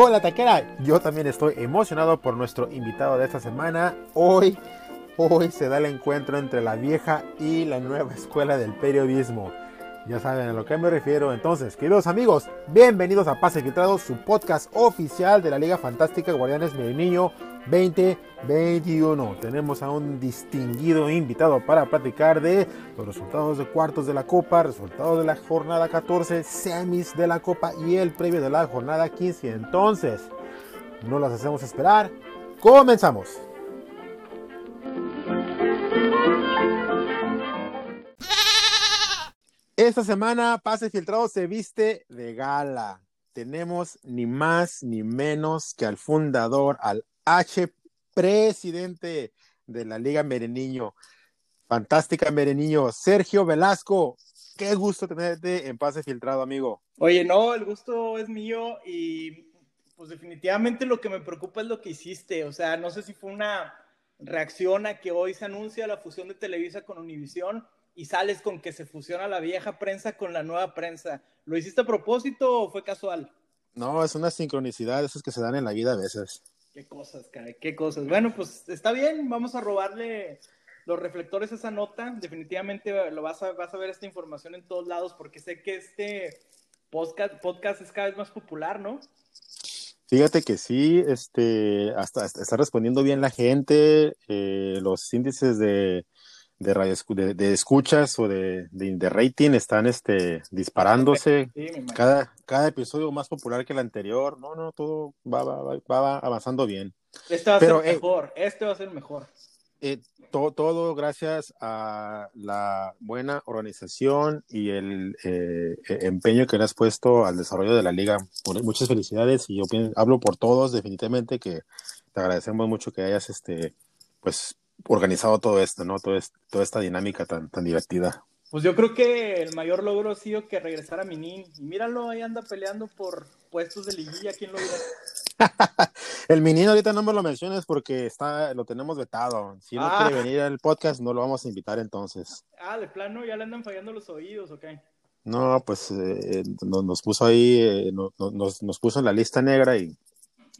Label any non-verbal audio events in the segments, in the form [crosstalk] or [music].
Hola taquera, yo también estoy emocionado por nuestro invitado de esta semana. Hoy, hoy se da el encuentro entre la vieja y la nueva escuela del periodismo. Ya saben a lo que me refiero. Entonces, queridos amigos, bienvenidos a Pase Filtrado, su podcast oficial de la Liga Fantástica Guardianes Niño 2021. Tenemos a un distinguido invitado para platicar de los resultados de cuartos de la Copa, resultados de la jornada 14, semis de la Copa y el previo de la jornada 15. Entonces, no las hacemos esperar. Comenzamos. Esta semana Pase Filtrado se viste de gala. Tenemos ni más ni menos que al fundador, al H presidente de la Liga Mereniño. Fantástica Mereniño. Sergio Velasco, qué gusto tenerte en Pase Filtrado, amigo. Oye, no, el gusto es mío y pues definitivamente lo que me preocupa es lo que hiciste. O sea, no sé si fue una reacción a que hoy se anuncia la fusión de Televisa con Univisión y sales con que se fusiona la vieja prensa con la nueva prensa. ¿Lo hiciste a propósito o fue casual? No, es una sincronicidad, esas que se dan en la vida a veces. Qué cosas, caray, qué cosas. Bueno, pues está bien, vamos a robarle los reflectores a esa nota. Definitivamente lo vas a, vas a ver esta información en todos lados porque sé que este podcast, podcast es cada vez más popular, ¿no? Fíjate que sí, este, hasta, está respondiendo bien la gente, eh, los índices de, de, radio, de, escuchas o de, de, rating están este, disparándose. cada, cada episodio más popular que el anterior. No, no, todo va, va, va, avanzando bien. Este va a ser eh, mejor. este va a ser mejor. Eh, todo gracias a la buena organización y el eh, e, empeño que le has puesto al desarrollo de la liga. Muchas felicidades y yo hablo por todos definitivamente que te agradecemos mucho que hayas este pues organizado todo esto, ¿no? Todo toda esta dinámica tan, tan divertida. Pues yo creo que el mayor logro ha sido que regresara Minin. Y míralo, ahí anda peleando por puestos de liguilla. ¿Quién lo dirá? [laughs] el Minin ahorita no me lo menciones porque está, lo tenemos vetado. Si no ah. quiere venir al podcast, no lo vamos a invitar entonces. Ah, de plano, ya le andan fallando los oídos, ¿ok? No, pues eh, nos, puso ahí, eh, nos, nos puso en la lista negra y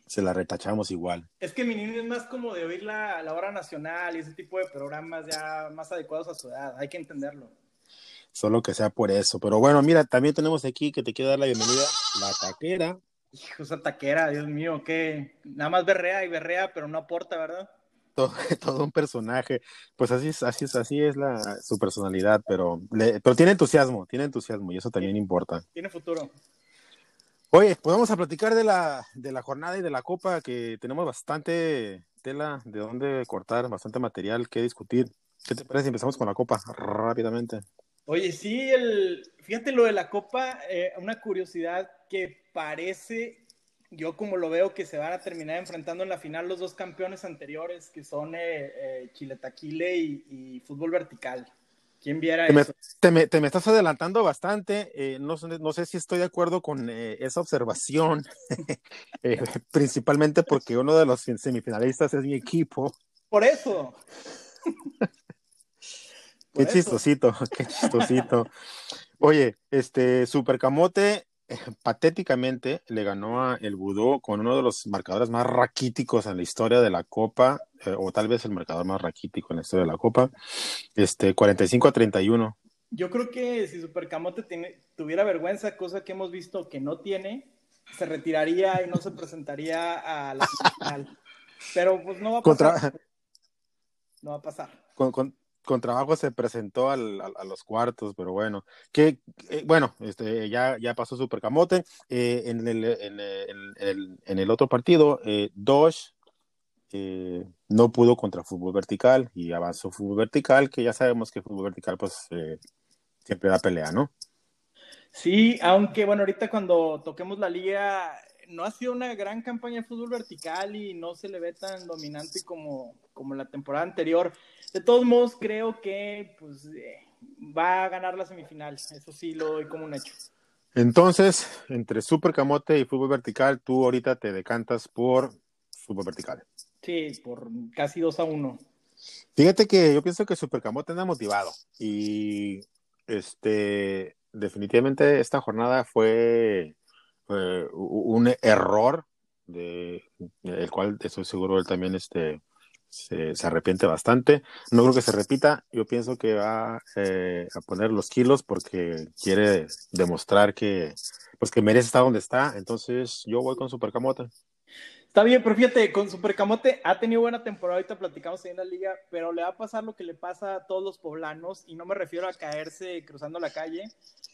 se la retachamos igual. Es que mi niño es más como de oír la, la hora nacional y ese tipo de programas ya más adecuados a su edad, hay que entenderlo. Solo que sea por eso. Pero bueno, mira, también tenemos aquí que te quiero dar la bienvenida, la taquera. Hijo, esa taquera, Dios mío, que nada más berrea y berrea, pero no aporta, ¿verdad? Todo, [laughs] todo, un personaje. Pues así es, así es, así es la, su personalidad, pero, pero tiene entusiasmo, tiene entusiasmo y eso también importa. Tiene futuro. Oye, pues vamos a platicar de la, de la jornada y de la copa, que tenemos bastante tela de dónde cortar, bastante material que discutir. ¿Qué te parece si empezamos con la copa rápidamente? Oye, sí, el, fíjate lo de la copa, eh, una curiosidad que parece, yo como lo veo, que se van a terminar enfrentando en la final los dos campeones anteriores, que son eh, eh Chile Taquile y Fútbol Vertical. ¿Quién viera te eso? Me, te, me, estás adelantando bastante. Eh, no, no, sé si estoy de acuerdo con eh, esa observación, [laughs] principalmente porque uno de los semifinalistas es mi equipo. Por eso. [laughs] qué chistosito, [laughs] qué chistosito. Oye, este Super Camote patéticamente le ganó a el Vudú con uno de los marcadores más raquíticos en la historia de la Copa, eh, o tal vez el marcador más raquítico en la historia de la Copa, este 45 a 31. Yo creo que si Supercamote tuviera vergüenza, cosa que hemos visto que no tiene, se retiraría y no se presentaría a la final. Pero pues no va a pasar. No va a pasar. con, con trabajo se presentó al, a, los cuartos, pero bueno, que eh, bueno, este, ya, ya pasó Super Camote. Eh, en, el, en, el, en, el, otro partido, eh, Dosh eh, no pudo contra fútbol vertical y avanzó fútbol vertical, que ya sabemos que fútbol vertical pues siempre da pelea, ¿no? Sí, aunque bueno, ahorita cuando toquemos la liga, no ha sido una gran campaña de fútbol vertical y no se le ve tan dominante como, como la temporada anterior. De todos modos, creo que pues, eh, va a ganar la semifinal. Eso sí lo doy como un hecho. Entonces, entre Super Camote y fútbol vertical, tú ahorita te decantas por fútbol vertical. Sí, por casi 2 a 1. Fíjate que yo pienso que Super Camote anda motivado y este definitivamente esta jornada fue un error de, el cual estoy seguro él también este, se, arrepiente bastante. No creo que se repita, yo pienso que va eh, a poner los kilos porque quiere demostrar que, pues que merece estar donde está, entonces yo voy con Supercamote. Está bien, pero fíjate, con Supercamote ha tenido buena temporada, ahorita platicamos ahí en la liga, pero le va a pasar lo que le pasa a todos los poblanos, y no me refiero a caerse cruzando la calle,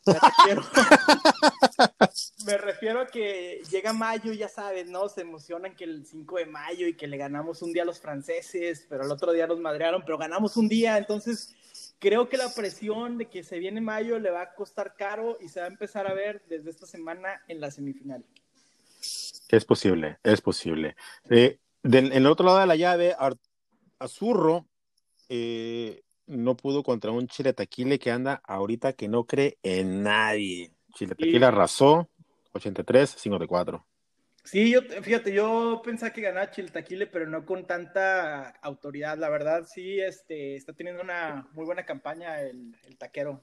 me refiero, [laughs] me refiero a que llega mayo, ya sabes, ¿no? Se emocionan que el 5 de mayo y que le ganamos un día a los franceses, pero el otro día los madrearon, pero ganamos un día, entonces creo que la presión de que se viene mayo le va a costar caro y se va a empezar a ver desde esta semana en la semifinal. Es posible, es posible. Eh, en el otro lado de la llave, Azurro eh, no pudo contra un Chile Taquile que anda ahorita que no cree en nadie. Chile Taquile arrasó 83, 54. Sí, yo, fíjate, yo pensaba que ganaba Chile Taquile, pero no con tanta autoridad. La verdad, sí, este, está teniendo una muy buena campaña el, el taquero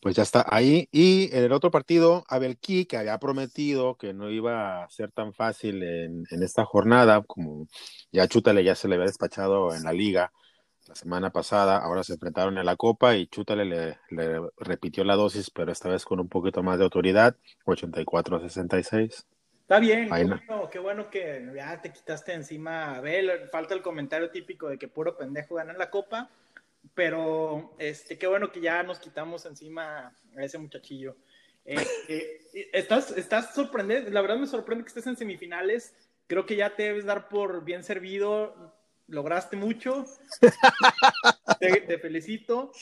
pues ya está ahí. Y en el otro partido, Abel Ki, que había prometido que no iba a ser tan fácil en, esta jornada, como ya Chútale ya se le había despachado en la liga la semana pasada, ahora se enfrentaron en la Copa y Chútale le, repitió la dosis, pero esta vez con un poquito más de autoridad, 84 a 66. Está bien, bueno, qué bueno, que ya te quitaste encima Abel. Falta el comentario típico de que puro pendejo gana la Copa pero este, qué bueno que ya nos quitamos encima a ese muchachillo. Eh, [laughs] eh, estás, estás sorprendido, la verdad me sorprende que estés en semifinales. Creo que ya te debes dar por bien servido. Lograste mucho. [laughs] te, felicito.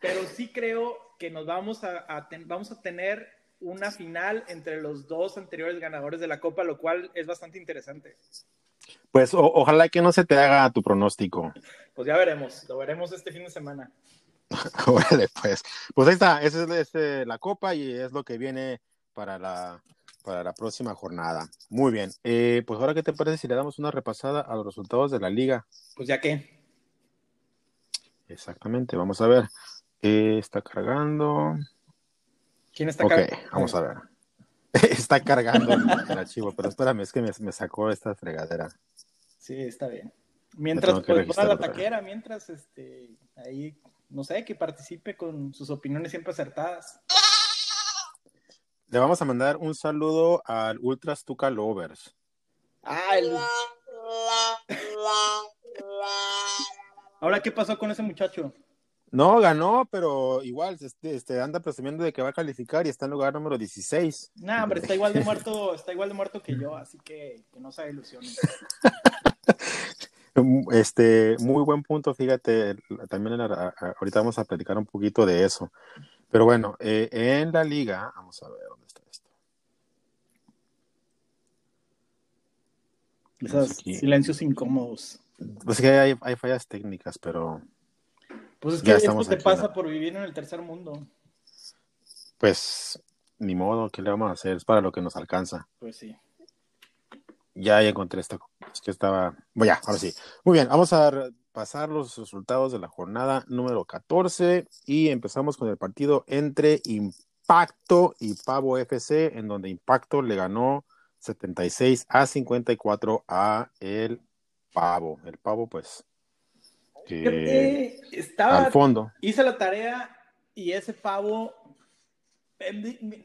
Pero sí creo que nos vamos a, vamos a tener una final entre los dos anteriores ganadores de la Copa, lo cual es bastante interesante. Pues ojalá que no se te haga tu pronóstico. Pues ya veremos, lo veremos este fin de semana. [laughs] Órale, pues. Pues ahí está, esa es, este, la copa y es lo que viene para la, para la próxima jornada. Muy bien. Eh, pues ahora, ¿qué te parece si le damos una repasada a los resultados de la liga? Pues ya que. Exactamente, vamos a ver. Eh, está cargando. ¿Quién está cargando? Ok, vamos a ver. Está cargando el, archivo, pero espérame, es que me, me sacó esta fregadera. Sí, está bien. Mientras, pues, la taquera, mientras, este, ahí, no sé, que participe con sus opiniones siempre acertadas. Le vamos a mandar un saludo al Ultras Tuca Lovers. Ah, el... Ahora, ¿qué pasó con ese muchacho? No, ganó, pero igual este, este, anda presumiendo de que va a calificar y está en lugar número 16. No, hombre, está igual de muerto, está igual de muerto que yo, así que, que no se ilusiones. [laughs] Este, muy buen punto, fíjate, también ahorita vamos a platicar un poquito de eso. Pero bueno, eh, en la liga, vamos a ver dónde está esto. Esos silencios incómodos. Pues que hay, hay fallas técnicas, pero pues es que esto te pasa por vivir en el tercer mundo. Pues ni modo, ¿qué le vamos a hacer? Es para lo que nos alcanza. Pues sí. Ya, encontré esto. Es que estaba. Bueno, ya, ahora sí. Muy bien, vamos a pasar los resultados de la jornada número 14 y empezamos con el partido entre Impacto y Pavo FC, en donde Impacto le ganó 76 a 54 a el Pavo. El Pavo, pues, estaba, al fondo. Hice la tarea y ese pavo,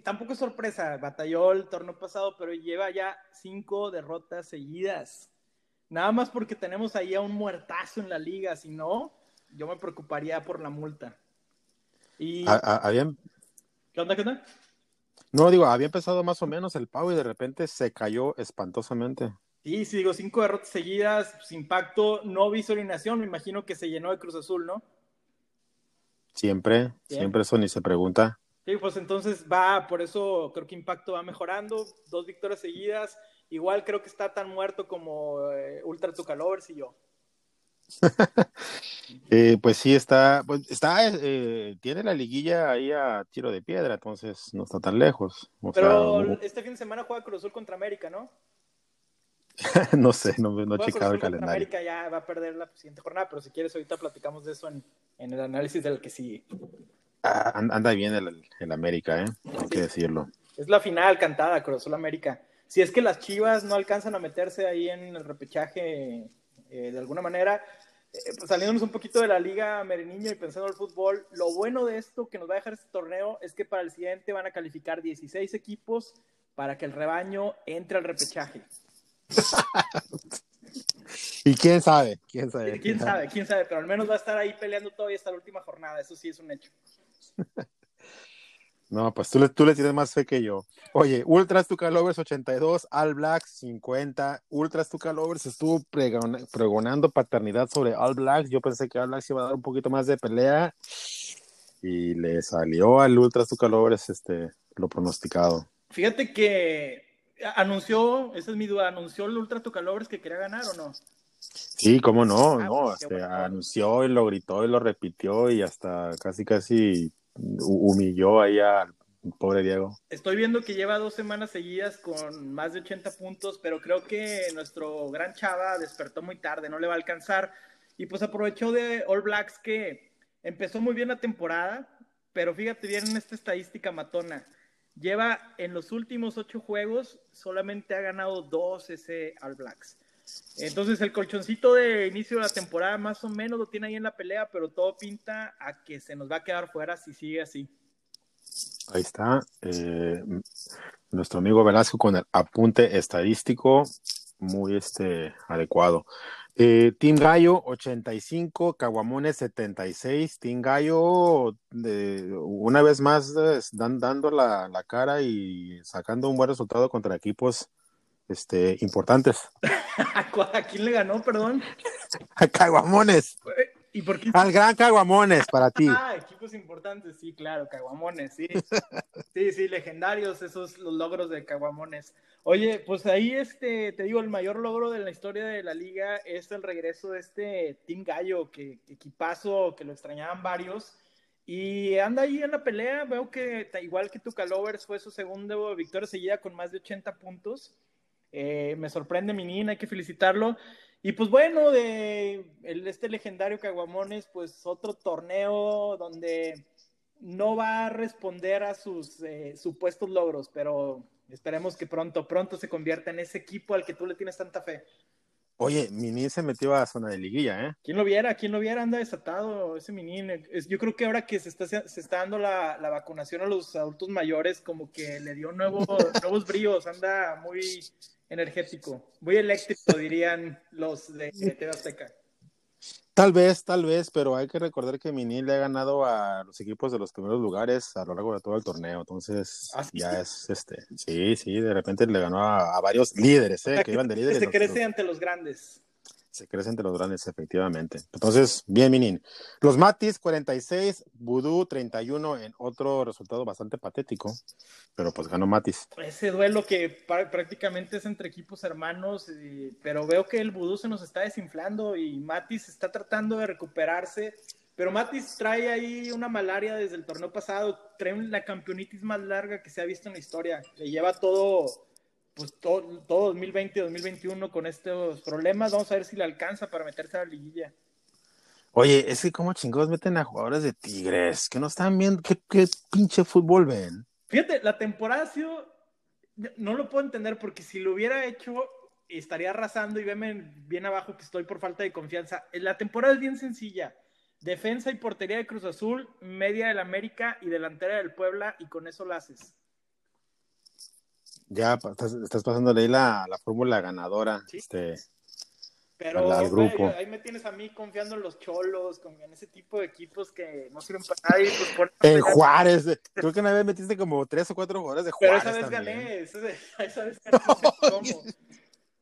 tampoco es sorpresa, batalló el torneo pasado, pero lleva ya cinco derrotas seguidas. Nada más porque tenemos ahí a un muertazo en la liga, si no, yo me preocuparía por la multa. Y... ¿Qué onda, qué onda? No, digo, había empezado más o menos el pavo y de repente se cayó espantosamente. Sí, sí, digo, cinco derrotas seguidas, pues, impacto, no vi su alineación, me imagino que se llenó de Cruz Azul, ¿no? Siempre, siempre eso ni se pregunta. Sí, pues entonces va, por eso creo que Impacto va mejorando, dos victorias seguidas, igual creo que está tan muerto como eh, Ultra Tucalovers y yo. [laughs] Eh, pues sí, está, pues está, eh, tiene la liguilla ahí a tiro de piedra, entonces no está tan lejos. Pero este fin de semana juega Cruz Azul contra América, ¿no? [laughs] no sé, no, no he checado el calendario. América ya va a perder la siguiente jornada, pero si quieres ahorita platicamos de eso en, en el análisis del que sigue. Ah, anda bien el, el, América, ¿eh? hay que decirlo. Es la final cantada, Cruz Azul América. si es que las Chivas no alcanzan a meterse ahí en el repechaje eh, de alguna manera, eh, pues saliéndonos un poquito de la liga Mereniño y pensando en el fútbol, lo bueno de esto que nos va a dejar este torneo es que para el siguiente van a calificar 16 equipos para que el rebaño entre al repechaje. [laughs] y quién sabe, quién sabe. ¿Quién sabe? quién sabe, pero al menos va a estar ahí peleando todavía hasta la última jornada, eso sí es un hecho. [laughs] No, pues tú le, tú le tienes más fe que yo. Oye, Ultras Tucalovers 82, All Blacks 50. Ultras Tucalovers estuvo pregonando paternidad sobre All Blacks. Yo pensé que All Blacks iba a dar un poquito más de pelea y le salió al Ultras Tucalovers este, lo pronosticado. Fíjate que anunció, esa es mi duda, anunció el Ultra Tucalovers que quería ganar o no? Sí, cómo no, ah, no, pues, este, anunció y lo gritó y lo repitió y hasta casi casi humilló ahí al pobre Diego. Estoy viendo que lleva dos semanas seguidas con más de 80 puntos, pero creo que nuestro gran Chava despertó muy tarde, no le va a alcanzar. Y pues aprovechó de All Blacks que empezó muy bien la temporada, pero fíjate bien en esta estadística matona. Lleva en los últimos ocho juegos, solamente ha ganado dos ese All Blacks. Entonces el colchoncito de inicio de la temporada más o menos lo tiene ahí en la pelea, pero todo pinta a que se nos va a quedar fuera si sigue así. Ahí está. Eh, nuestro amigo Velasco con el apunte estadístico muy este, adecuado. Eh, Team Gallo 85, Caguamones 76. Team Gallo una vez más dando la, la, cara y sacando un buen resultado contra equipos este, importantes. [laughs] ¿A quién le ganó, perdón? A Caguamones. ¿Y por qué? Al gran Caguamones, para ti. Ah, equipos importantes, sí, claro, Caguamones, sí. Sí, sí, legendarios esos los logros de Caguamones. Oye, pues ahí este, te digo, el mayor logro de la historia de la liga es el regreso de este Team Gallo, que equipazo, que lo extrañaban varios. Y anda ahí en la pelea, veo que igual que tu Calovers fue su segunda victoria seguida con más de 80 puntos. Eh, me sorprende Minin, hay que felicitarlo. Y pues bueno, de este legendario Caguamones, pues otro torneo donde no va a responder a sus eh, supuestos logros, pero esperemos que pronto, pronto se convierta en ese equipo al que tú le tienes tanta fe. Oye, Minin se metió a zona de liguilla, ¿eh? ¿Quién lo viera? ¿Quién lo viera? Anda desatado ese Minin. Yo creo que ahora que se está, se está dando la, la vacunación a los adultos mayores, como que le dio nuevos, [laughs] nuevos bríos, anda muy energético, muy eléctrico, dirían los de TV Azteca. Tal vez, tal vez, pero hay que recordar que Mini le ha ganado a los equipos de los primeros lugares a lo largo de todo el torneo, entonces ¿Ah, ya es este, sí, sí, de repente le ganó a, varios líderes, ¿eh? que, iban de líderes. Se crece ante los grandes se crecen entre los grandes, efectivamente. Entonces, bien, Minin. Los Matis, 46, Vudú, 31, en otro resultado bastante patético, pero pues ganó Matis. Ese duelo que prácticamente es entre equipos hermanos, pero veo que el Vudú se nos está desinflando y Matis está tratando de recuperarse. Pero Matis trae ahí una malaria desde el torneo pasado, trae la campeonitis más larga que se ha visto en la historia. Le lleva todo pues todo, 2020, 2021 con estos problemas. Vamos a ver si le alcanza para meterse a la liguilla. Oye, es que como chingados meten a jugadores de Tigres, que no están viendo, ¿qué, pinche fútbol ven? Fíjate, la temporada ha sido, no lo puedo entender porque si lo hubiera hecho, estaría arrasando y veme bien abajo que estoy por falta de confianza. La temporada es bien sencilla. Defensa y portería de Cruz Azul, media del América y delantera del Puebla y con eso lo haces ya estás, estás pasándole ahí la, la fórmula ganadora. Este, pero al, grupo. ahí me tienes a mí confiando en los cholos, en ese tipo de equipos que no sirven para nada. Pues, en Juárez, creo que una vez metiste como tres o cuatro jugadores de Juárez. Pero [laughs] esa vez gané, esa vez, gané.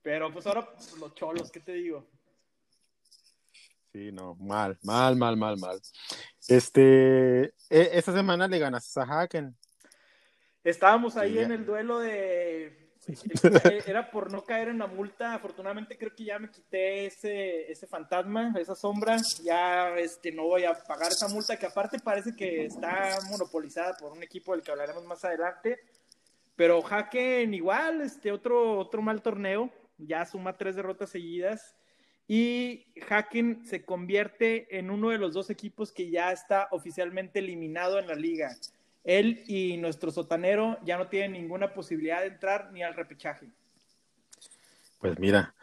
Pero pues ahora pues, los cholos, ¿qué te digo? Sí, no, mal, mal, mal, mal, mal. Este, e, esta semana le ganas a Haken. Estábamos ahí en el duelo de... Era por no caer en la multa. Afortunadamente creo que ya me quité ese, ese fantasma, esa sombra. Ya este, no voy a pagar esa multa que aparte parece que está monopolizada por un equipo del que hablaremos más adelante. Pero Haken igual, este, otro, otro mal torneo. Ya suma tres derrotas seguidas. Y Haken se convierte en uno de los dos equipos que ya está oficialmente eliminado en la liga. Él y nuestro sotanero ya no tienen ninguna posibilidad de entrar ni al repechaje. Pues mira,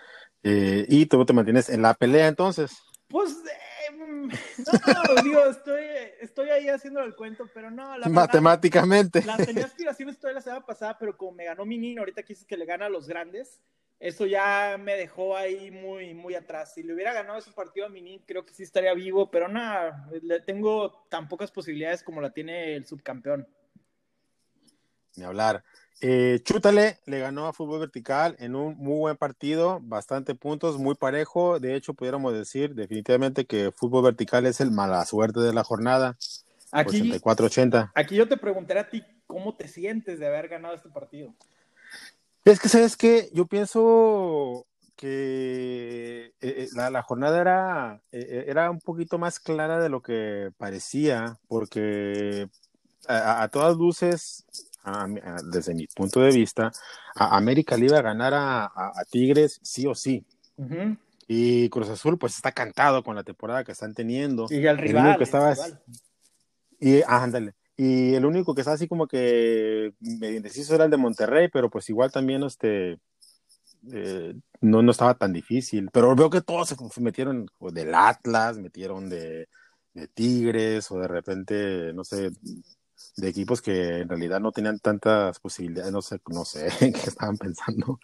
eh, y tú te mantienes en la pelea entonces. Pues eh, no, [laughs] digo, estoy, estoy ahí haciendo el cuento, pero no. La Matemáticamente. la tenía aspiraciones toda la semana pasada, pero como me ganó mi niño, ahorita quise que le gana a los grandes eso ya me dejó ahí muy, muy atrás. Si le hubiera ganado ese partido a Mini, creo que sí estaría vivo, pero nada, le tengo tan pocas posibilidades como la tiene el subcampeón. Ni hablar. Eh, Chútale le ganó a Fútbol Vertical en un muy buen partido, bastante puntos, muy parejo. De hecho, pudiéramos decir definitivamente que Fútbol Vertical es el mala suerte de la jornada. Aquí, 84-80. Aquí yo te preguntaré a ti cómo te sientes de haber ganado este partido. Es que, ¿sabes qué? Yo pienso que eh, eh, la, jornada era, eh, era un poquito más clara de lo que parecía, porque a, todas luces, desde mi punto de vista, América le iba a ganar a, Tigres sí o sí. Y Cruz Azul, pues está cantado con la temporada que están teniendo. Y el rival. que estaba, Y, ándale. Y el único que está así como que medio indeciso era el de Monterrey, pero pues igual también este eh, no, no estaba tan difícil. Pero veo que todos se metieron del Atlas, metieron de, de Tigres, o de repente, no sé, de equipos que en realidad no tenían tantas posibilidades, no sé, no sé [laughs] qué estaban pensando.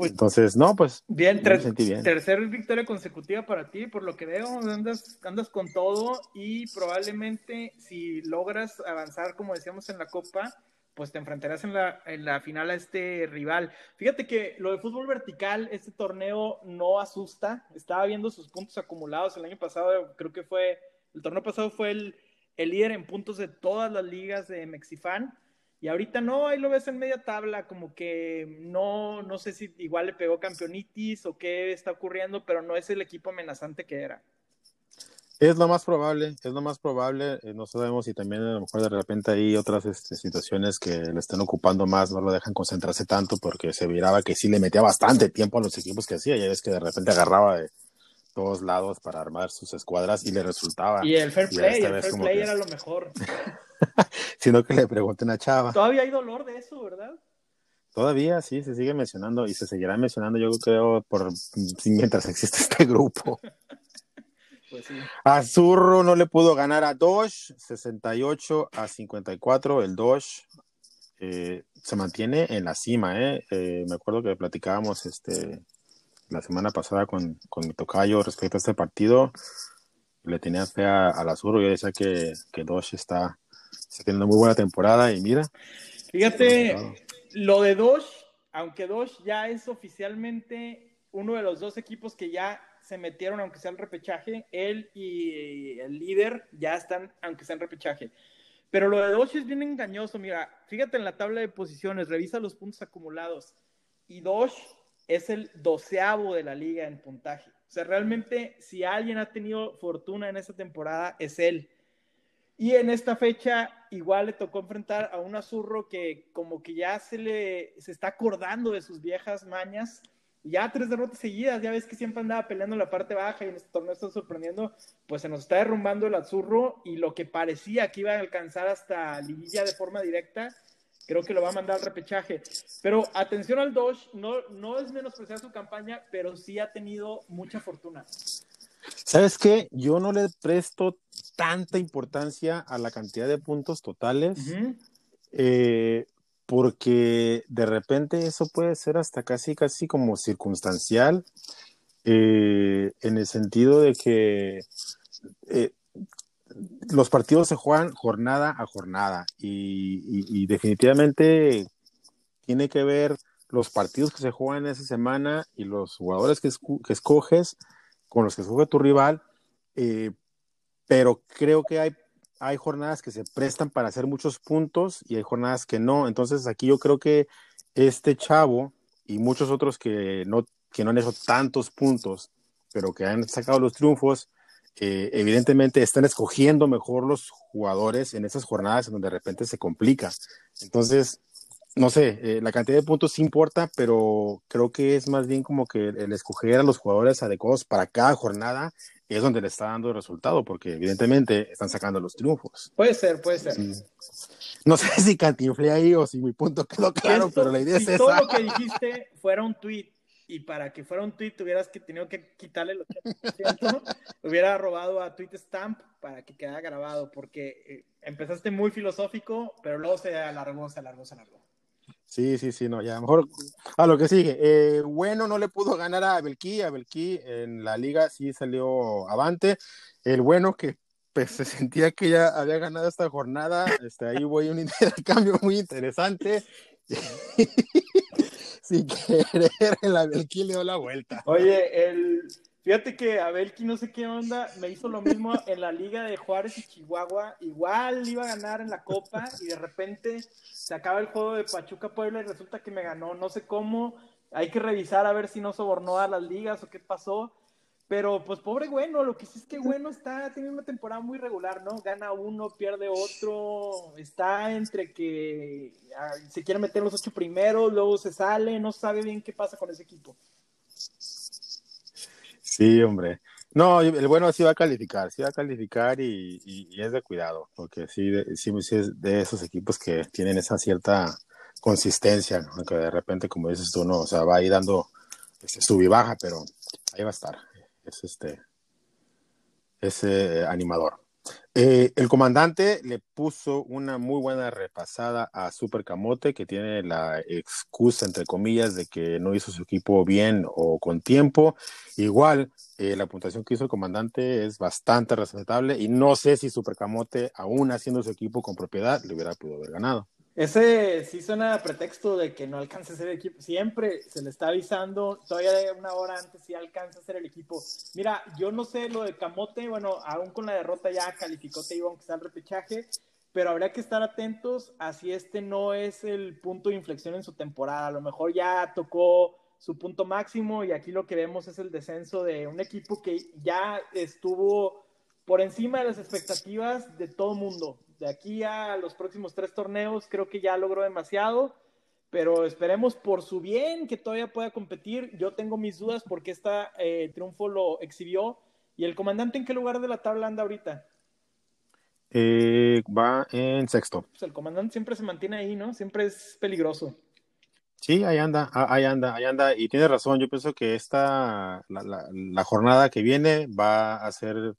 Entonces, no, pues. Bien, tercera victoria consecutiva para ti, por lo que veo, andas, andas con todo y probablemente si logras avanzar, como decíamos en la Copa, pues te enfrentarás en la, en la final a este rival. Fíjate que lo de fútbol vertical, este torneo no asusta. Estaba viendo sus puntos acumulados el año pasado, creo que fue, el torneo pasado fue el, el líder en puntos de todas las ligas de Mexifan y ahorita no, ahí lo ves en media tabla, como que no, no sé si igual le pegó campeonitis o qué está ocurriendo, pero no es el equipo amenazante que era. Es lo más probable, es lo más probable. Eh, no sabemos si también a lo mejor de repente hay otras este, situaciones que le estén ocupando más, no lo dejan concentrarse tanto porque se miraba que sí le metía bastante tiempo a los equipos que hacía. Ya ves que de repente agarraba de todos lados para armar sus escuadras y le resultaba. Y el fair play, el fair play era lo [laughs] mejor. sino que le pregunten a Chava. Todavía hay dolor de eso, ¿verdad? Todavía sí, se sigue mencionando y se seguirá mencionando, yo creo, por mientras existe este grupo. [laughs] Pues sí. Azurro no le pudo ganar a Dosh, 68 a 54. El Dosh eh, se mantiene en la cima. ¿eh? ¿eh? me acuerdo que platicábamos este, la semana pasada con, con mi tocayo respecto a este partido. Le tenía fe al Azurro. Yo decía que, que Dosh está está teniendo muy buena temporada y mira. Fíjate, lo de Dosh, aunque Dosh ya es oficialmente uno de los dos equipos que ya se metieron, aunque sea el repechaje, él y el líder ya están, aunque sea en repechaje. Pero lo de Dosh es bien engañoso, mira, fíjate en la tabla de posiciones, revisa los puntos acumulados. Y Dosh es el doceavo de la liga en puntaje. O sea, realmente, si alguien ha tenido fortuna en esta temporada, es él. Y en esta fecha igual le tocó enfrentar a un Azurro que como que ya se le se está acordando de sus viejas mañas. Ya tres derrotas seguidas, ya ves que siempre andaba peleando en la parte baja y en este torneo está sorprendiendo, pues se nos está derrumbando el Azurro y lo que parecía que iba a alcanzar hasta liguilla de forma directa, creo que lo va a mandar al repechaje. Pero atención al Dosh, no, no es menospreciar su campaña, pero sí ha tenido mucha fortuna. ¿Sabes qué? Yo no le presto tanta importancia a la cantidad de puntos totales, eh, porque de repente eso puede ser hasta casi, casi como circunstancial, eh, en el sentido de que los partidos se juegan jornada a jornada y, definitivamente tiene que ver los partidos que se juegan esa semana y los jugadores que, que escoges con los que juega tu rival, eh, pero creo que hay, hay jornadas que se prestan para hacer muchos puntos y hay jornadas que no. Entonces aquí yo creo que este chavo y muchos otros que no, que no han hecho tantos puntos, pero que han sacado los triunfos, eh, evidentemente están escogiendo mejor los jugadores en esas jornadas en donde de repente se complica. Entonces, no sé, eh, la cantidad de puntos sí importa, pero creo que es más bien como que el escoger a los jugadores adecuados para cada jornada es donde le está dando resultado, porque evidentemente están sacando los triunfos. Puede ser, puede ser. No sé [laughs] si cantinflé ahí o si mi punto quedó claro, pero la idea es esa. todo lo que dijiste fuera un tweet y para que fuera un tweet tuvieras que tenido que quitarle el [laughs] 80%, hubiera robado a Tweet Stamp para que quedara grabado, porque eh, empezaste muy filosófico, pero luego se alargó, se alargó, se alargó. Sí, sí, sí, no, ya mejor a lo que sigue. Eh, bueno, no le pudo ganar a Belki, a Belki en la liga sí salió avante. El bueno que pues, [laughs] se sentía que ya había ganado esta jornada, este, ahí voy un [laughs] intercambio muy interesante. [laughs] Sin querer, el Abelki le dio la vuelta. Oye, el, fíjate que Abelki no sé qué onda, me hizo lo mismo en la liga de Juárez y Chihuahua. Igual iba a ganar en la Copa y de repente se acaba el juego de Pachuca Puebla y resulta que me ganó. No sé cómo. Hay que revisar a ver si no sobornó a las ligas o qué pasó. Pero pues pobre bueno, lo que sí es que bueno está teniendo una temporada muy regular, ¿no? Gana uno, pierde otro, está entre que ah, se quiere meter los ocho primeros, luego se sale, no sabe bien qué pasa con ese equipo. Sí, hombre. No, el bueno sí va a calificar, sí va a calificar y, es de cuidado, porque sí, sí, es de esos equipos que tienen esa cierta consistencia, aunque de repente, como dices tú, no, o sea, va ahí dando este, sub y baja, pero ahí va a estar es este, ese animador. Eh, el comandante le puso una muy buena repasada a Super Camote, que tiene la excusa, entre comillas, de que no hizo su equipo bien o con tiempo. Igual, eh, la puntuación que hizo el comandante es bastante respetable y no sé si Super Camote, aún haciendo su equipo con propiedad, le hubiera podido haber ganado. Ese sí suena a pretexto de que no alcance a ser el equipo. Siempre se le está avisando, todavía una hora antes, si alcanza a ser el equipo. Mira, yo no sé lo de Camote, bueno, aún con la derrota ya calificó te iba aunque sea el repechaje, pero habría que estar atentos a si este no es el punto de inflexión en su temporada. A lo mejor ya tocó su punto máximo y aquí lo que vemos es el descenso de un equipo que ya estuvo por encima de las expectativas de todo mundo de aquí a los próximos tres torneos creo que ya logró demasiado, pero esperemos por su bien que todavía pueda competir. Yo tengo mis dudas porque este triunfo lo exhibió. ¿Y el comandante en qué lugar de la tabla anda ahorita? Eh, va en sexto. Pues el comandante siempre se mantiene ahí, ¿no? Siempre es peligroso. Sí, ahí anda, ah, ahí anda, ahí anda. Y tiene razón, yo pienso que esta, la, jornada que viene va a ser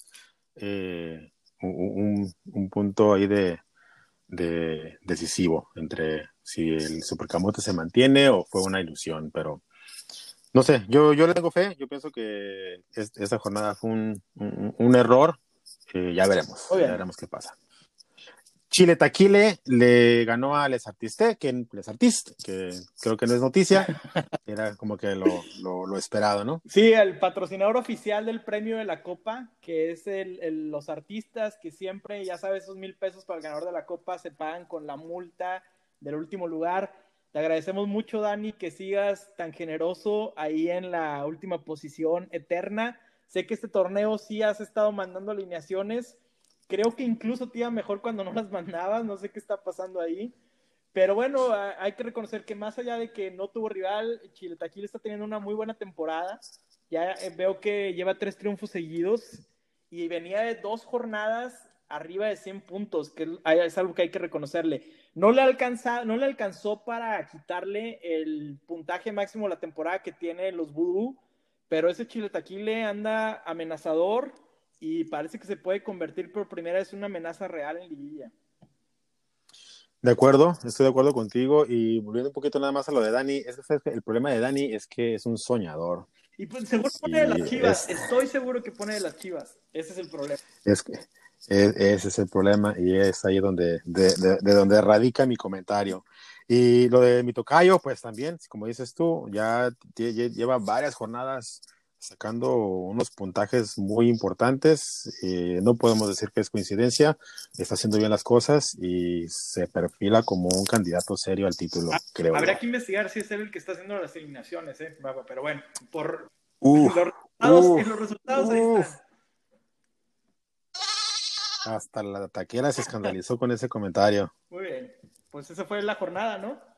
eh, un, punto ahí de, decisivo entre si el Supercamote se mantiene o fue una ilusión, pero no sé, yo, yo le tengo fe, yo pienso que esta jornada fue un, error, ya veremos, ya veremos qué pasa. Chile Taquile le ganó a Les Artistes, que Les Artistes, que creo que no es noticia, [laughs] era como que lo, esperado, ¿no? Sí, el patrocinador oficial del premio de la Copa, que es el, los artistas que siempre, ya sabes, esos mil pesos para el ganador de la Copa se pagan con la multa del último lugar. Te agradecemos mucho, Dani, que sigas tan generoso ahí en la última posición eterna. Sé que este torneo sí has estado mandando alineaciones Creo que incluso te iba mejor cuando no las mandabas, no sé qué está pasando ahí. Pero bueno, hay que reconocer que más allá de que no tuvo rival, Chile Taquil está teniendo una muy buena temporada. Ya eh, veo que lleva tres triunfos seguidos y venía de dos jornadas arriba de 100 puntos, que es algo que hay que reconocerle. No le, alcanza, no le alcanzó para quitarle el puntaje máximo de la temporada que tiene los Voodoo, pero ese Chile Taquile anda amenazador y parece que se puede convertir por primera vez en una amenaza real en liguilla. De acuerdo, estoy de acuerdo contigo y volviendo un poquito nada más a lo de Dani, es que el problema de Dani es que es un soñador. Y pues seguro pone de las chivas, estoy seguro que pone de las chivas, ese es el problema. Es que ese es el problema y es ahí donde, de, de, donde radica mi comentario. Y lo de mi tocayo, pues también, como dices tú, ya lleva varias jornadas sacando unos puntajes muy importantes. Eh, no podemos decir que es coincidencia, está haciendo bien las cosas y se perfila como un candidato serio al título, ah, creo. Habría que investigar si es él el que está haciendo las eliminaciones, ¿eh? pero bueno, por los resultados, los resultados ahí están. Hasta la taquera se escandalizó con ese comentario. Muy bien, pues esa fue la jornada, ¿no?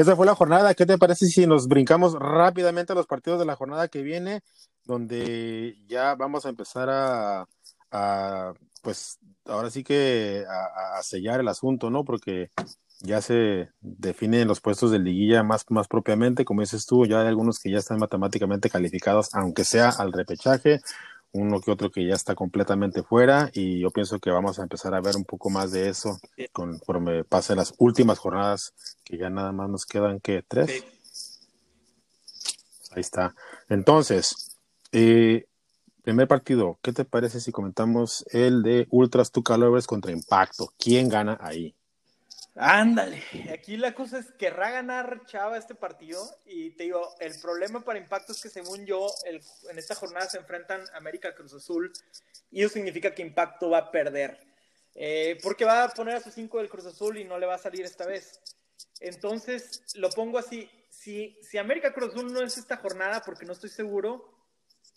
Esa fue la jornada. ¿Qué te parece si nos brincamos rápidamente a los partidos de la jornada que viene, donde ya vamos a empezar a, pues, ahora sí que a, sellar el asunto, ¿no? Porque ya se definen los puestos de liguilla más, más propiamente, como dices tú, ya hay algunos que ya están matemáticamente calificados, aunque sea al repechaje, uno que otro que ya está completamente fuera y yo pienso que vamos a empezar a ver un poco más de eso conforme pasen las últimas jornadas, que ya nada más nos quedan que tres. Ahí está. Entonces, eh, primer partido, ¿qué te parece si comentamos el de Ultras Tucalores contra Impacto? ¿Quién gana ahí? Ándale, aquí la cosa es que querrá ganar Chava este partido y te digo, el problema para Impacto es que según yo, en esta jornada se enfrentan América Cruz Azul y eso significa que Impacto va a perder. Eh, porque va a poner a sus 5 del Cruz Azul y no le va a salir esta vez. Entonces, lo pongo así, si, si América Cruz Azul no es esta jornada, porque no estoy seguro,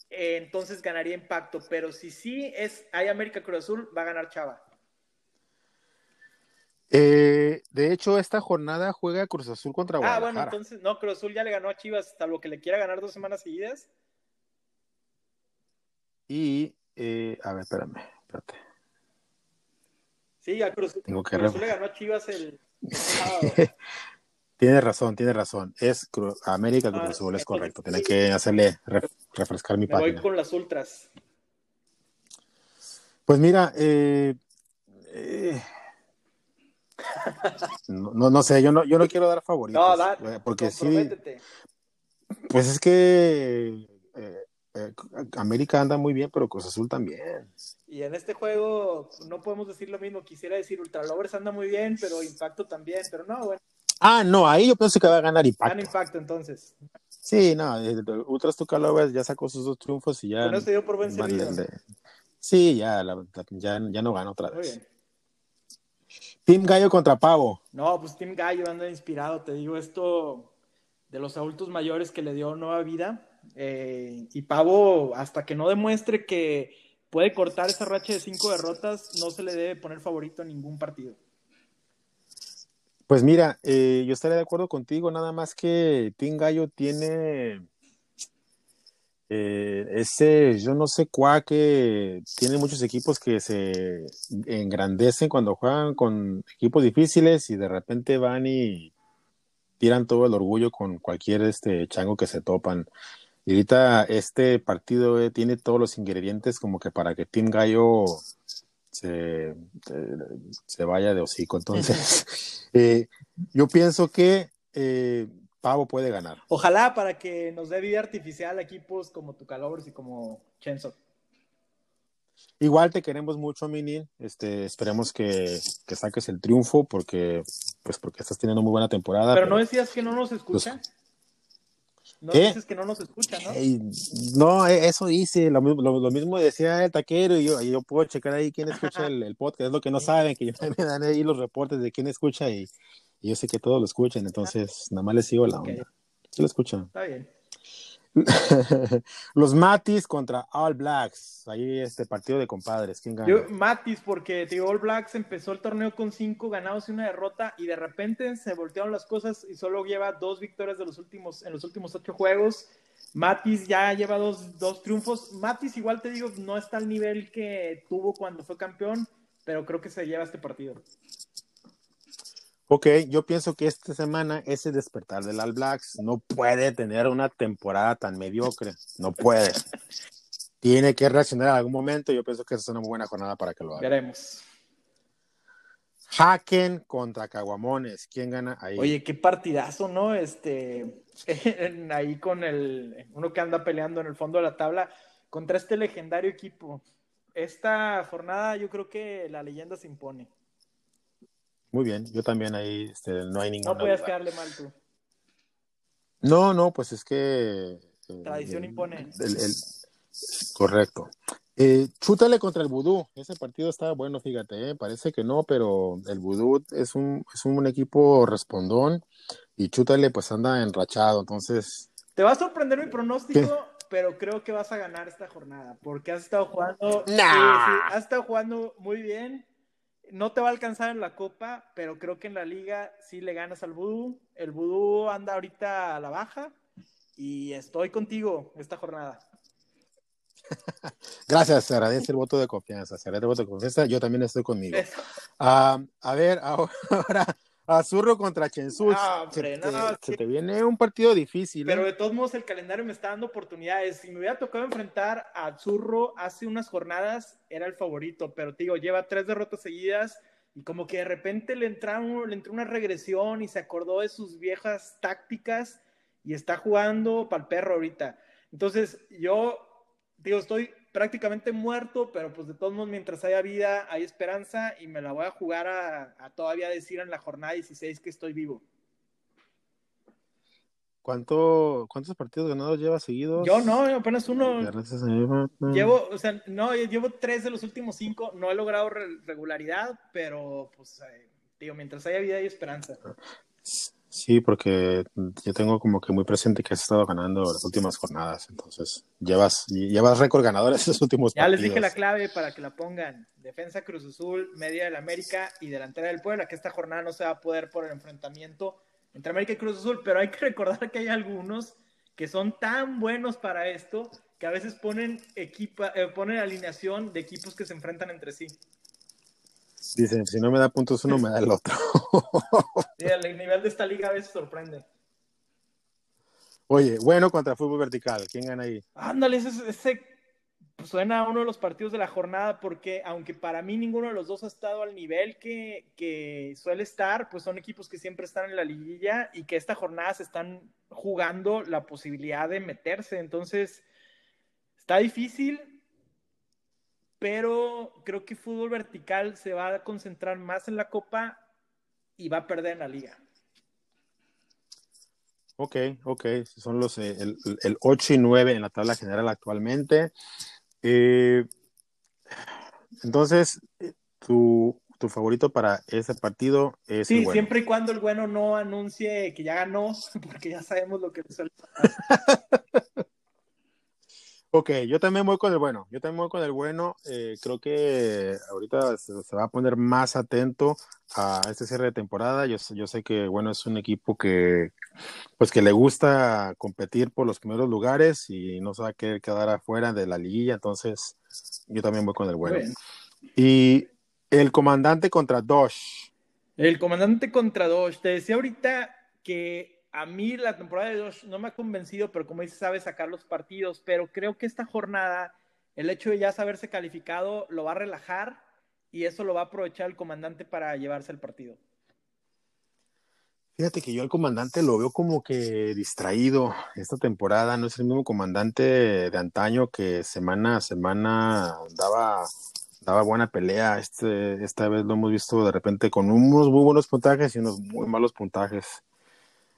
eh, entonces ganaría Impacto, pero si sí es, hay América Cruz Azul, va a ganar Chava. Eh, de hecho, esta jornada juega Cruz Azul contra Guadalajara. Ah, bueno, entonces, no, Cruz Azul ya le ganó a Chivas, salvo que le quiera ganar dos semanas seguidas. Y, eh, a ver, espérame, espérate. Sí, a Cruz, Tengo que Cruz Azul le ganó a Chivas el, [laughs] Tiene razón, tiene razón. Es América Cruz ah, Azul, es correcto. Tiene que hacerle refrescar mi Me página. Voy con las ultras. Pues mira, eh, eh no, no sé, yo no, yo no quiero dar favoritos. No, da, eh, porque sí. Pues es que eh, eh, América anda muy bien, pero Cruz Azul también. Y en este juego no podemos decir lo mismo. Quisiera decir Ultralovers anda muy bien, pero Impacto también, pero no, bueno. Ah, no, ahí yo pienso que va a ganar Impacto. Gana Impacto entonces. Sí, no, Ultras Tucalovers ya sacó sus dos triunfos y ya. Pero se dio por vencido. Sí, ya, ya, ya no gana otra vez. Muy bien. Team Gallo contra Pavo. No, pues Team Gallo anda inspirado, te digo, esto de los adultos mayores que le dio nueva vida. Eh, y Pavo, hasta que no demuestre que puede cortar esa racha de cinco derrotas, no se le debe poner favorito a ningún partido. Pues mira, eh, yo estaría de acuerdo contigo, nada más que Team Gallo tiene eh, ese, yo no sé cuá que tiene muchos equipos que se engrandecen cuando juegan con equipos difíciles y de repente van y tiran todo el orgullo con cualquier este chango que se topan. Y ahorita este partido eh, tiene todos los ingredientes como que para que Team Gallo se, se, vaya de hocico. Entonces, [laughs] eh, yo pienso que Pavo puede ganar. Ojalá para que nos dé vida artificial equipos como Tucalobres y como Chenzo. Igual te queremos mucho, Mini. Este, esperemos que, saques el triunfo porque, pues, porque estás teniendo muy buena temporada. Pero, no decías que no nos escuchan. No dices que no nos escuchan, ¿no? no, e, eso dice, lo, mismo decía el taquero y yo, yo puedo checar ahí quién escucha el, podcast, es lo que no saben, que yo [laughs] me dan ahí los reportes de quién escucha y, y yo sé que todos lo escuchan, entonces nada más les sigo la onda. Sí lo escuchan. Está bien. [laughs] Los Matis contra All Blacks. Ahí este partido de compadres. ¿Quién gana? Yo, Matis, porque tío, All Blacks empezó el torneo con cinco ganados y una derrota y de repente se voltearon las cosas y solo lleva dos victorias de los últimos, en los últimos ocho juegos. Matis ya lleva dos, dos triunfos. Matis, igual te digo, no está al nivel que tuvo cuando fue campeón, pero creo que se lleva este partido. Ok, yo pienso que esta semana ese despertar del All Blacks no puede tener una temporada tan mediocre. No puede. Tiene que reaccionar en algún momento. Yo pienso que esa es una muy buena jornada para que lo haga. Veremos. Haken contra Caguamones. ¿Quién gana ahí? Oye, qué partidazo, ¿no? Este, [laughs] ahí con el, uno que anda peleando en el fondo de la tabla contra este legendario equipo. Esta jornada yo creo que la leyenda se impone. Muy bien, yo también ahí este, no hay ninguna. No puedes quedarle mal tú. No, no, pues es que. Eh, Tradición impone. correcto. Eh, chútale contra el Vudú. Ese partido está bueno, fíjate, ¿eh? parece que no, pero el Vudú es un, es un equipo respondón y chútale pues anda enrachado, entonces. Te va a sorprender mi pronóstico, pero creo que vas a ganar esta jornada porque has estado jugando. Nah. has estado jugando muy bien no te va a alcanzar en la Copa, pero creo que en la Liga sí le ganas al Vudú. El Vudú anda ahorita a la baja y estoy contigo esta jornada. [laughs] Gracias, se agradece el voto de confianza. Se agradece el voto de confianza. Yo también estoy conmigo. Uh, a ver, ahora [laughs] Azurro contra Chenzul. se, te, viene un partido difícil. Pero ¿eh? de todos modos, el calendario me está dando oportunidades. Si me hubiera tocado enfrentar a Azurro hace unas jornadas, era el favorito. Pero te digo, lleva tres derrotas seguidas y como que de repente le, entraron, le entró una regresión y se acordó de sus viejas tácticas y está jugando para el perro ahorita. Entonces, yo digo, estoy prácticamente muerto, pero pues de todos modos, mientras haya vida, hay esperanza y me la voy a jugar a, todavía decir en la jornada 16 que estoy vivo. ¿Cuánto, ¿Cuántos partidos ganados lleva seguidos? Yo no, apenas uno. Llevo, o sea, no, llevo tres de los últimos cinco. No he logrado regularidad, pero pues, eh, digo, mientras haya vida hay esperanza. Sí, porque yo tengo como que muy presente que has estado ganando las últimas jornadas, entonces llevas, llevas récord ganador esos últimos ya les dije la clave para que la pongan. Defensa Cruz Azul, media del América y delantera del Puebla, que esta jornada no se va a poder por el enfrentamiento entre América y Cruz Azul, pero hay que [laughs] recordar que hay algunos que son tan buenos para esto que a veces ponen, equipa, eh, ponen alineación de equipos que se enfrentan entre sí. Dicen, si no me da puntos uno, me da el otro. [laughs] sí, el nivel de esta liga a veces sorprende. Oye, bueno contra fútbol vertical, ¿quién gana ahí? Ándale, ese, suena a uno de los partidos de la jornada porque aunque para mí ninguno de los dos ha estado al nivel que, que, suele estar, pues son equipos que siempre están en la liguilla y que esta jornada se están jugando la posibilidad de meterse. Entonces, está difícil, pero creo que fútbol vertical se va a concentrar más en la Copa y va a perder en la liga. Ok, ok, son los eh, el, 8 y 9 en la tabla general actualmente. Eh, entonces, tu, tu, favorito para ese partido es. Sí, siempre y cuando el bueno no anuncie que ya ganó, [laughs] porque ya sabemos lo que suele pasar. [laughs] Ok, yo también voy con el bueno. Yo también voy con el bueno. Eh, creo que ahorita se, va a poner más atento a este cierre de temporada. Yo, yo sé que bueno es un equipo que pues que le gusta competir por los primeros lugares y no se va a querer quedar afuera de la liguilla. Entonces, yo también voy con el bueno. Y el comandante contra Dosh. El comandante contra Dosh. Te decía ahorita que a mí la temporada de dos no me ha convencido, pero como dice, sabe sacar los partidos, pero creo que esta jornada, el hecho de ya saberse calificado, lo va a relajar y eso lo va a aprovechar el comandante para llevarse el partido. Fíjate que yo al comandante lo veo como que distraído esta temporada, no es el mismo comandante de antaño que semana a semana daba, daba buena pelea. Este, esta vez lo hemos visto de repente con unos muy buenos puntajes y unos muy malos puntajes.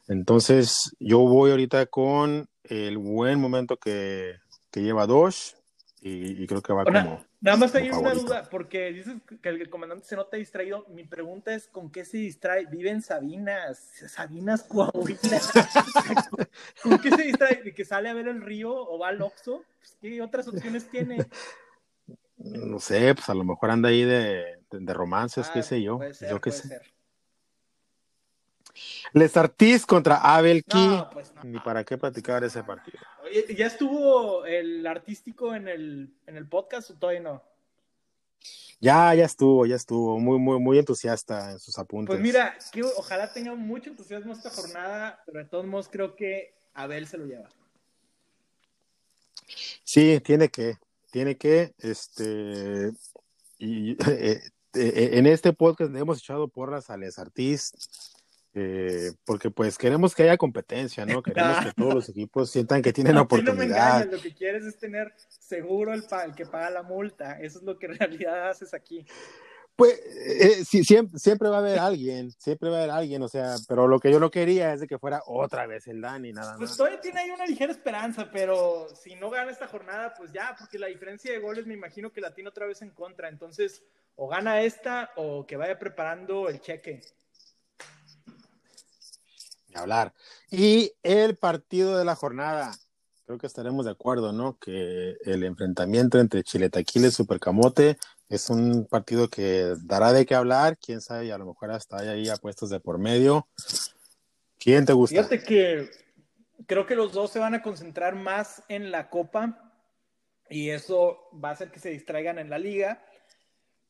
Entonces, yo voy ahorita con el buen momento que, lleva Dosh y, creo que va como. Nada más hay una duda, porque dices que el comandante se nota distraído. Mi pregunta es: ¿con qué se distrae? Vive en Sabinas, Sabinas Coahuila. [laughs] ¿Con qué se distrae? ¿De que sale a ver el río o va al Oxxo? Pues, ¿Qué otras opciones tiene? No sé, pues a lo mejor anda ahí de, romances, qué ah, sé yo. yo qué sé. Les Artis contra Abel Key. Pues Ni para qué platicar ese partido. Oye, ¿ya estuvo el artístico en el, en el podcast o todavía no? Ya, ya estuvo, ya estuvo. Muy, muy, muy entusiasta en sus apuntes. Pues mira, que ojalá tenga mucho entusiasmo esta jornada, pero de todos modos creo que Abel se lo lleva. Sí, tiene que, tiene que, este, y [laughs] eh, eh, en este podcast hemos echado porras a Les Artis eh, porque pues queremos que haya competencia, ¿no? Queremos que todos los [laughs] equipos sientan que tienen oportunidad. lo que quieres es tener seguro el, que paga la multa, eso es lo que en realidad haces aquí. Pues eh, sí, siempre, siempre, va a haber alguien, siempre va a haber alguien, o sea, pero lo que yo no quería es de que fuera otra vez el Dani, nada más. Pues todavía tiene ahí una ligera esperanza, pero si no gana esta jornada, pues ya, porque la diferencia de goles me imagino que la tiene otra vez en contra, entonces o gana esta o que vaya preparando el cheque hablar. Y el partido de la jornada, creo que estaremos de acuerdo, ¿no? Que el enfrentamiento entre Chiletaquiles Supercamote Es un partido que dará de qué hablar, quién sabe, y a lo mejor hasta hay ahí apuestos de por medio. ¿Quién te gusta? Fíjate que creo que los dos se van a concentrar más en la Copa y eso va a hacer que se distraigan en la liga.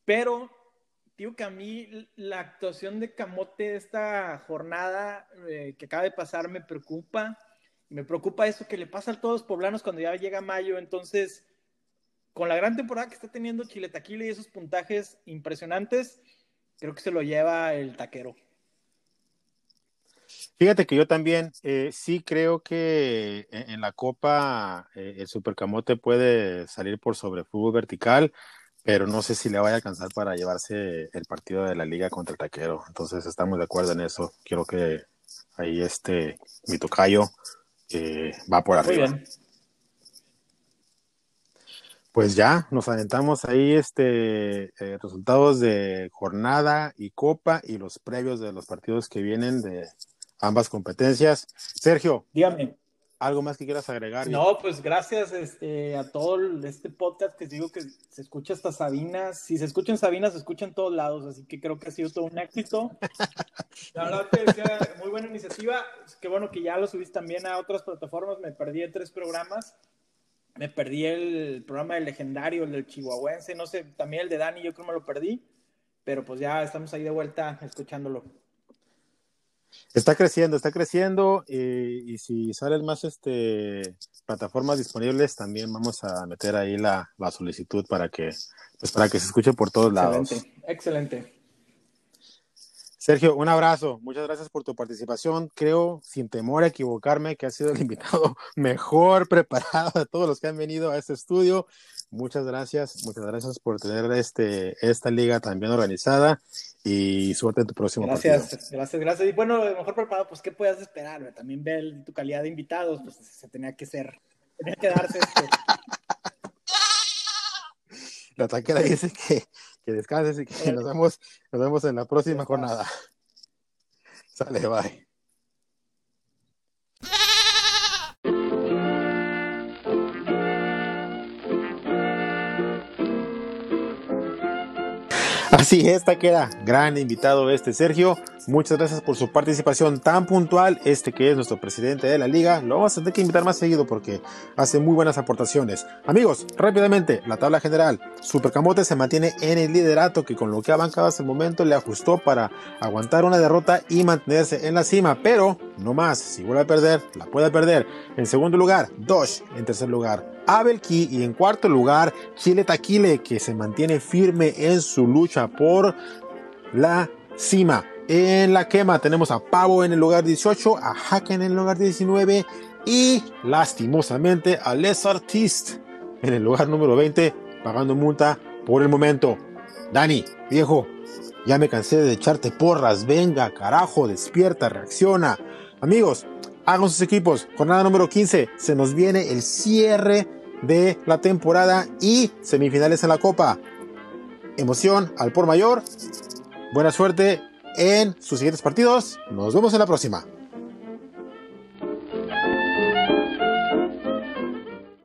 Pero digo que a mí la actuación de Camote esta jornada eh, que acaba de pasar me preocupa. Me preocupa eso que le pasa a todos los poblanos cuando ya llega mayo. Entonces, con la gran temporada que está teniendo Chile Taquile y esos puntajes impresionantes, creo que se lo lleva el taquero. Fíjate que yo también eh, sí creo que en, la Copa eh, el Supercamote puede salir por sobre fútbol vertical, pero no sé si le vaya a alcanzar para llevarse el partido de la liga contra el taquero. Entonces estamos de acuerdo en eso. Quiero que ahí este mi tocayo eh, va por arriba. Pues ya nos aventamos ahí este resultados de jornada y copa y los previos de los partidos que vienen de ambas competencias. Sergio, dígame. ¿Algo más que quieras agregar? No, pues gracias este, a todo este podcast que digo que se escucha hasta Sabinas. Si se escucha en Sabinas, se escucha en todos lados, así que creo que ha sido todo un éxito. [laughs] La verdad te decía, muy buena iniciativa. Qué bueno que ya lo subiste también a otras plataformas. Me perdí en tres programas. Me perdí el programa del legendario, el del chihuahuense, no sé, también el de Dani, yo creo que me lo perdí. Pero pues ya estamos ahí de vuelta escuchándolo. Está creciendo, está creciendo y, si salen más este, plataformas disponibles, también vamos a meter ahí la, solicitud para que, pues para que se escuche por todos lados. Excelente, excelente. Sergio, un abrazo. Muchas gracias por tu participación. Creo, sin temor a equivocarme, que has sido el [laughs] invitado mejor preparado de todos los que han venido a este estudio. Muchas gracias, muchas gracias por tener este, esta liga tan bien organizada y suerte en tu próximo gracias, Gracias, gracias, gracias. Y bueno, mejor preparado, pues, ¿qué puedes esperar? También ver tu calidad de invitados, pues se tenía que ser, tenía que darse esto. La taquera dice que, que descanses y que nos vemos, nos vemos en la próxima jornada. Sale, bye. Así es, queda gran invitado este Sergio. Muchas gracias por su participación tan puntual. Este que es nuestro presidente de la liga, lo vamos a tener que invitar más seguido porque hace muy buenas aportaciones. Amigos, rápidamente, la tabla general. Supercamote se mantiene en el liderato que con lo que ha bancado hasta el momento le ajustó para aguantar una derrota y mantenerse en la cima. Pero no más, si vuelve a perder, la puede perder. En segundo lugar, Dosh. En tercer lugar, Abelki y en cuarto lugar Chile Taquile que se mantiene firme en su lucha por la cima. En la quema tenemos a Pavo en el lugar 18, a Haken en el lugar 19 y lastimosamente a Les Artistes en el lugar número 20 pagando multa por el momento. Dani, viejo, ya me cansé de echarte porras, venga, carajo, despierta, reacciona. Amigos, hagan sus equipos. Jornada número 15. Se nos viene el cierre de la temporada y semifinales en la Copa. Emoción al por mayor. Buena suerte en sus siguientes partidos. Nos vemos en la próxima.